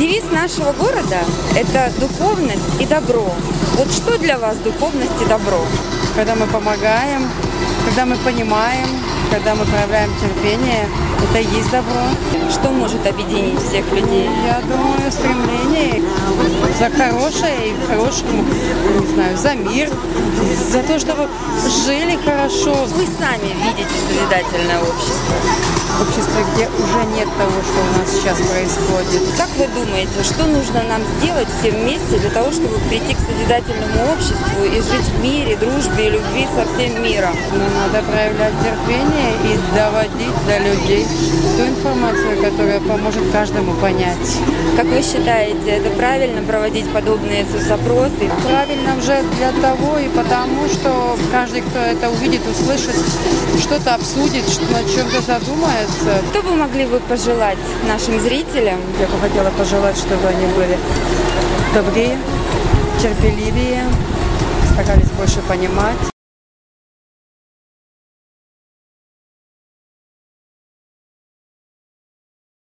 Девиз нашего города – это духовность и добро. Вот что для вас духовность и добро? когда мы помогаем, когда мы понимаем, когда мы проявляем терпение, это и есть добро. Что может объединить всех людей? Я думаю, стремление за хорошее и хорошему, не знаю, за мир, за то, чтобы жили хорошо. Вы сами видите созидательное общество. Общество, где уже нет того, что у нас сейчас происходит. Как вы думаете, что нужно нам сделать все вместе для того, чтобы прийти к созидательному обществу и жить в мире, дружбе и любви со всем миром? Но надо проявлять терпение и доводить до людей ту информацию, которая поможет каждому понять. Как вы считаете, это правильно проводить подобные соцопросы? Правильно уже для того и потому, что каждый, кто это увидит, услышит, что-то обсудит, что- над чем-то задумается. Что бы могли вы пожелать нашим зрителям? Я бы хотела пожелать, чтобы они были добрее, терпеливее, старались больше понимать.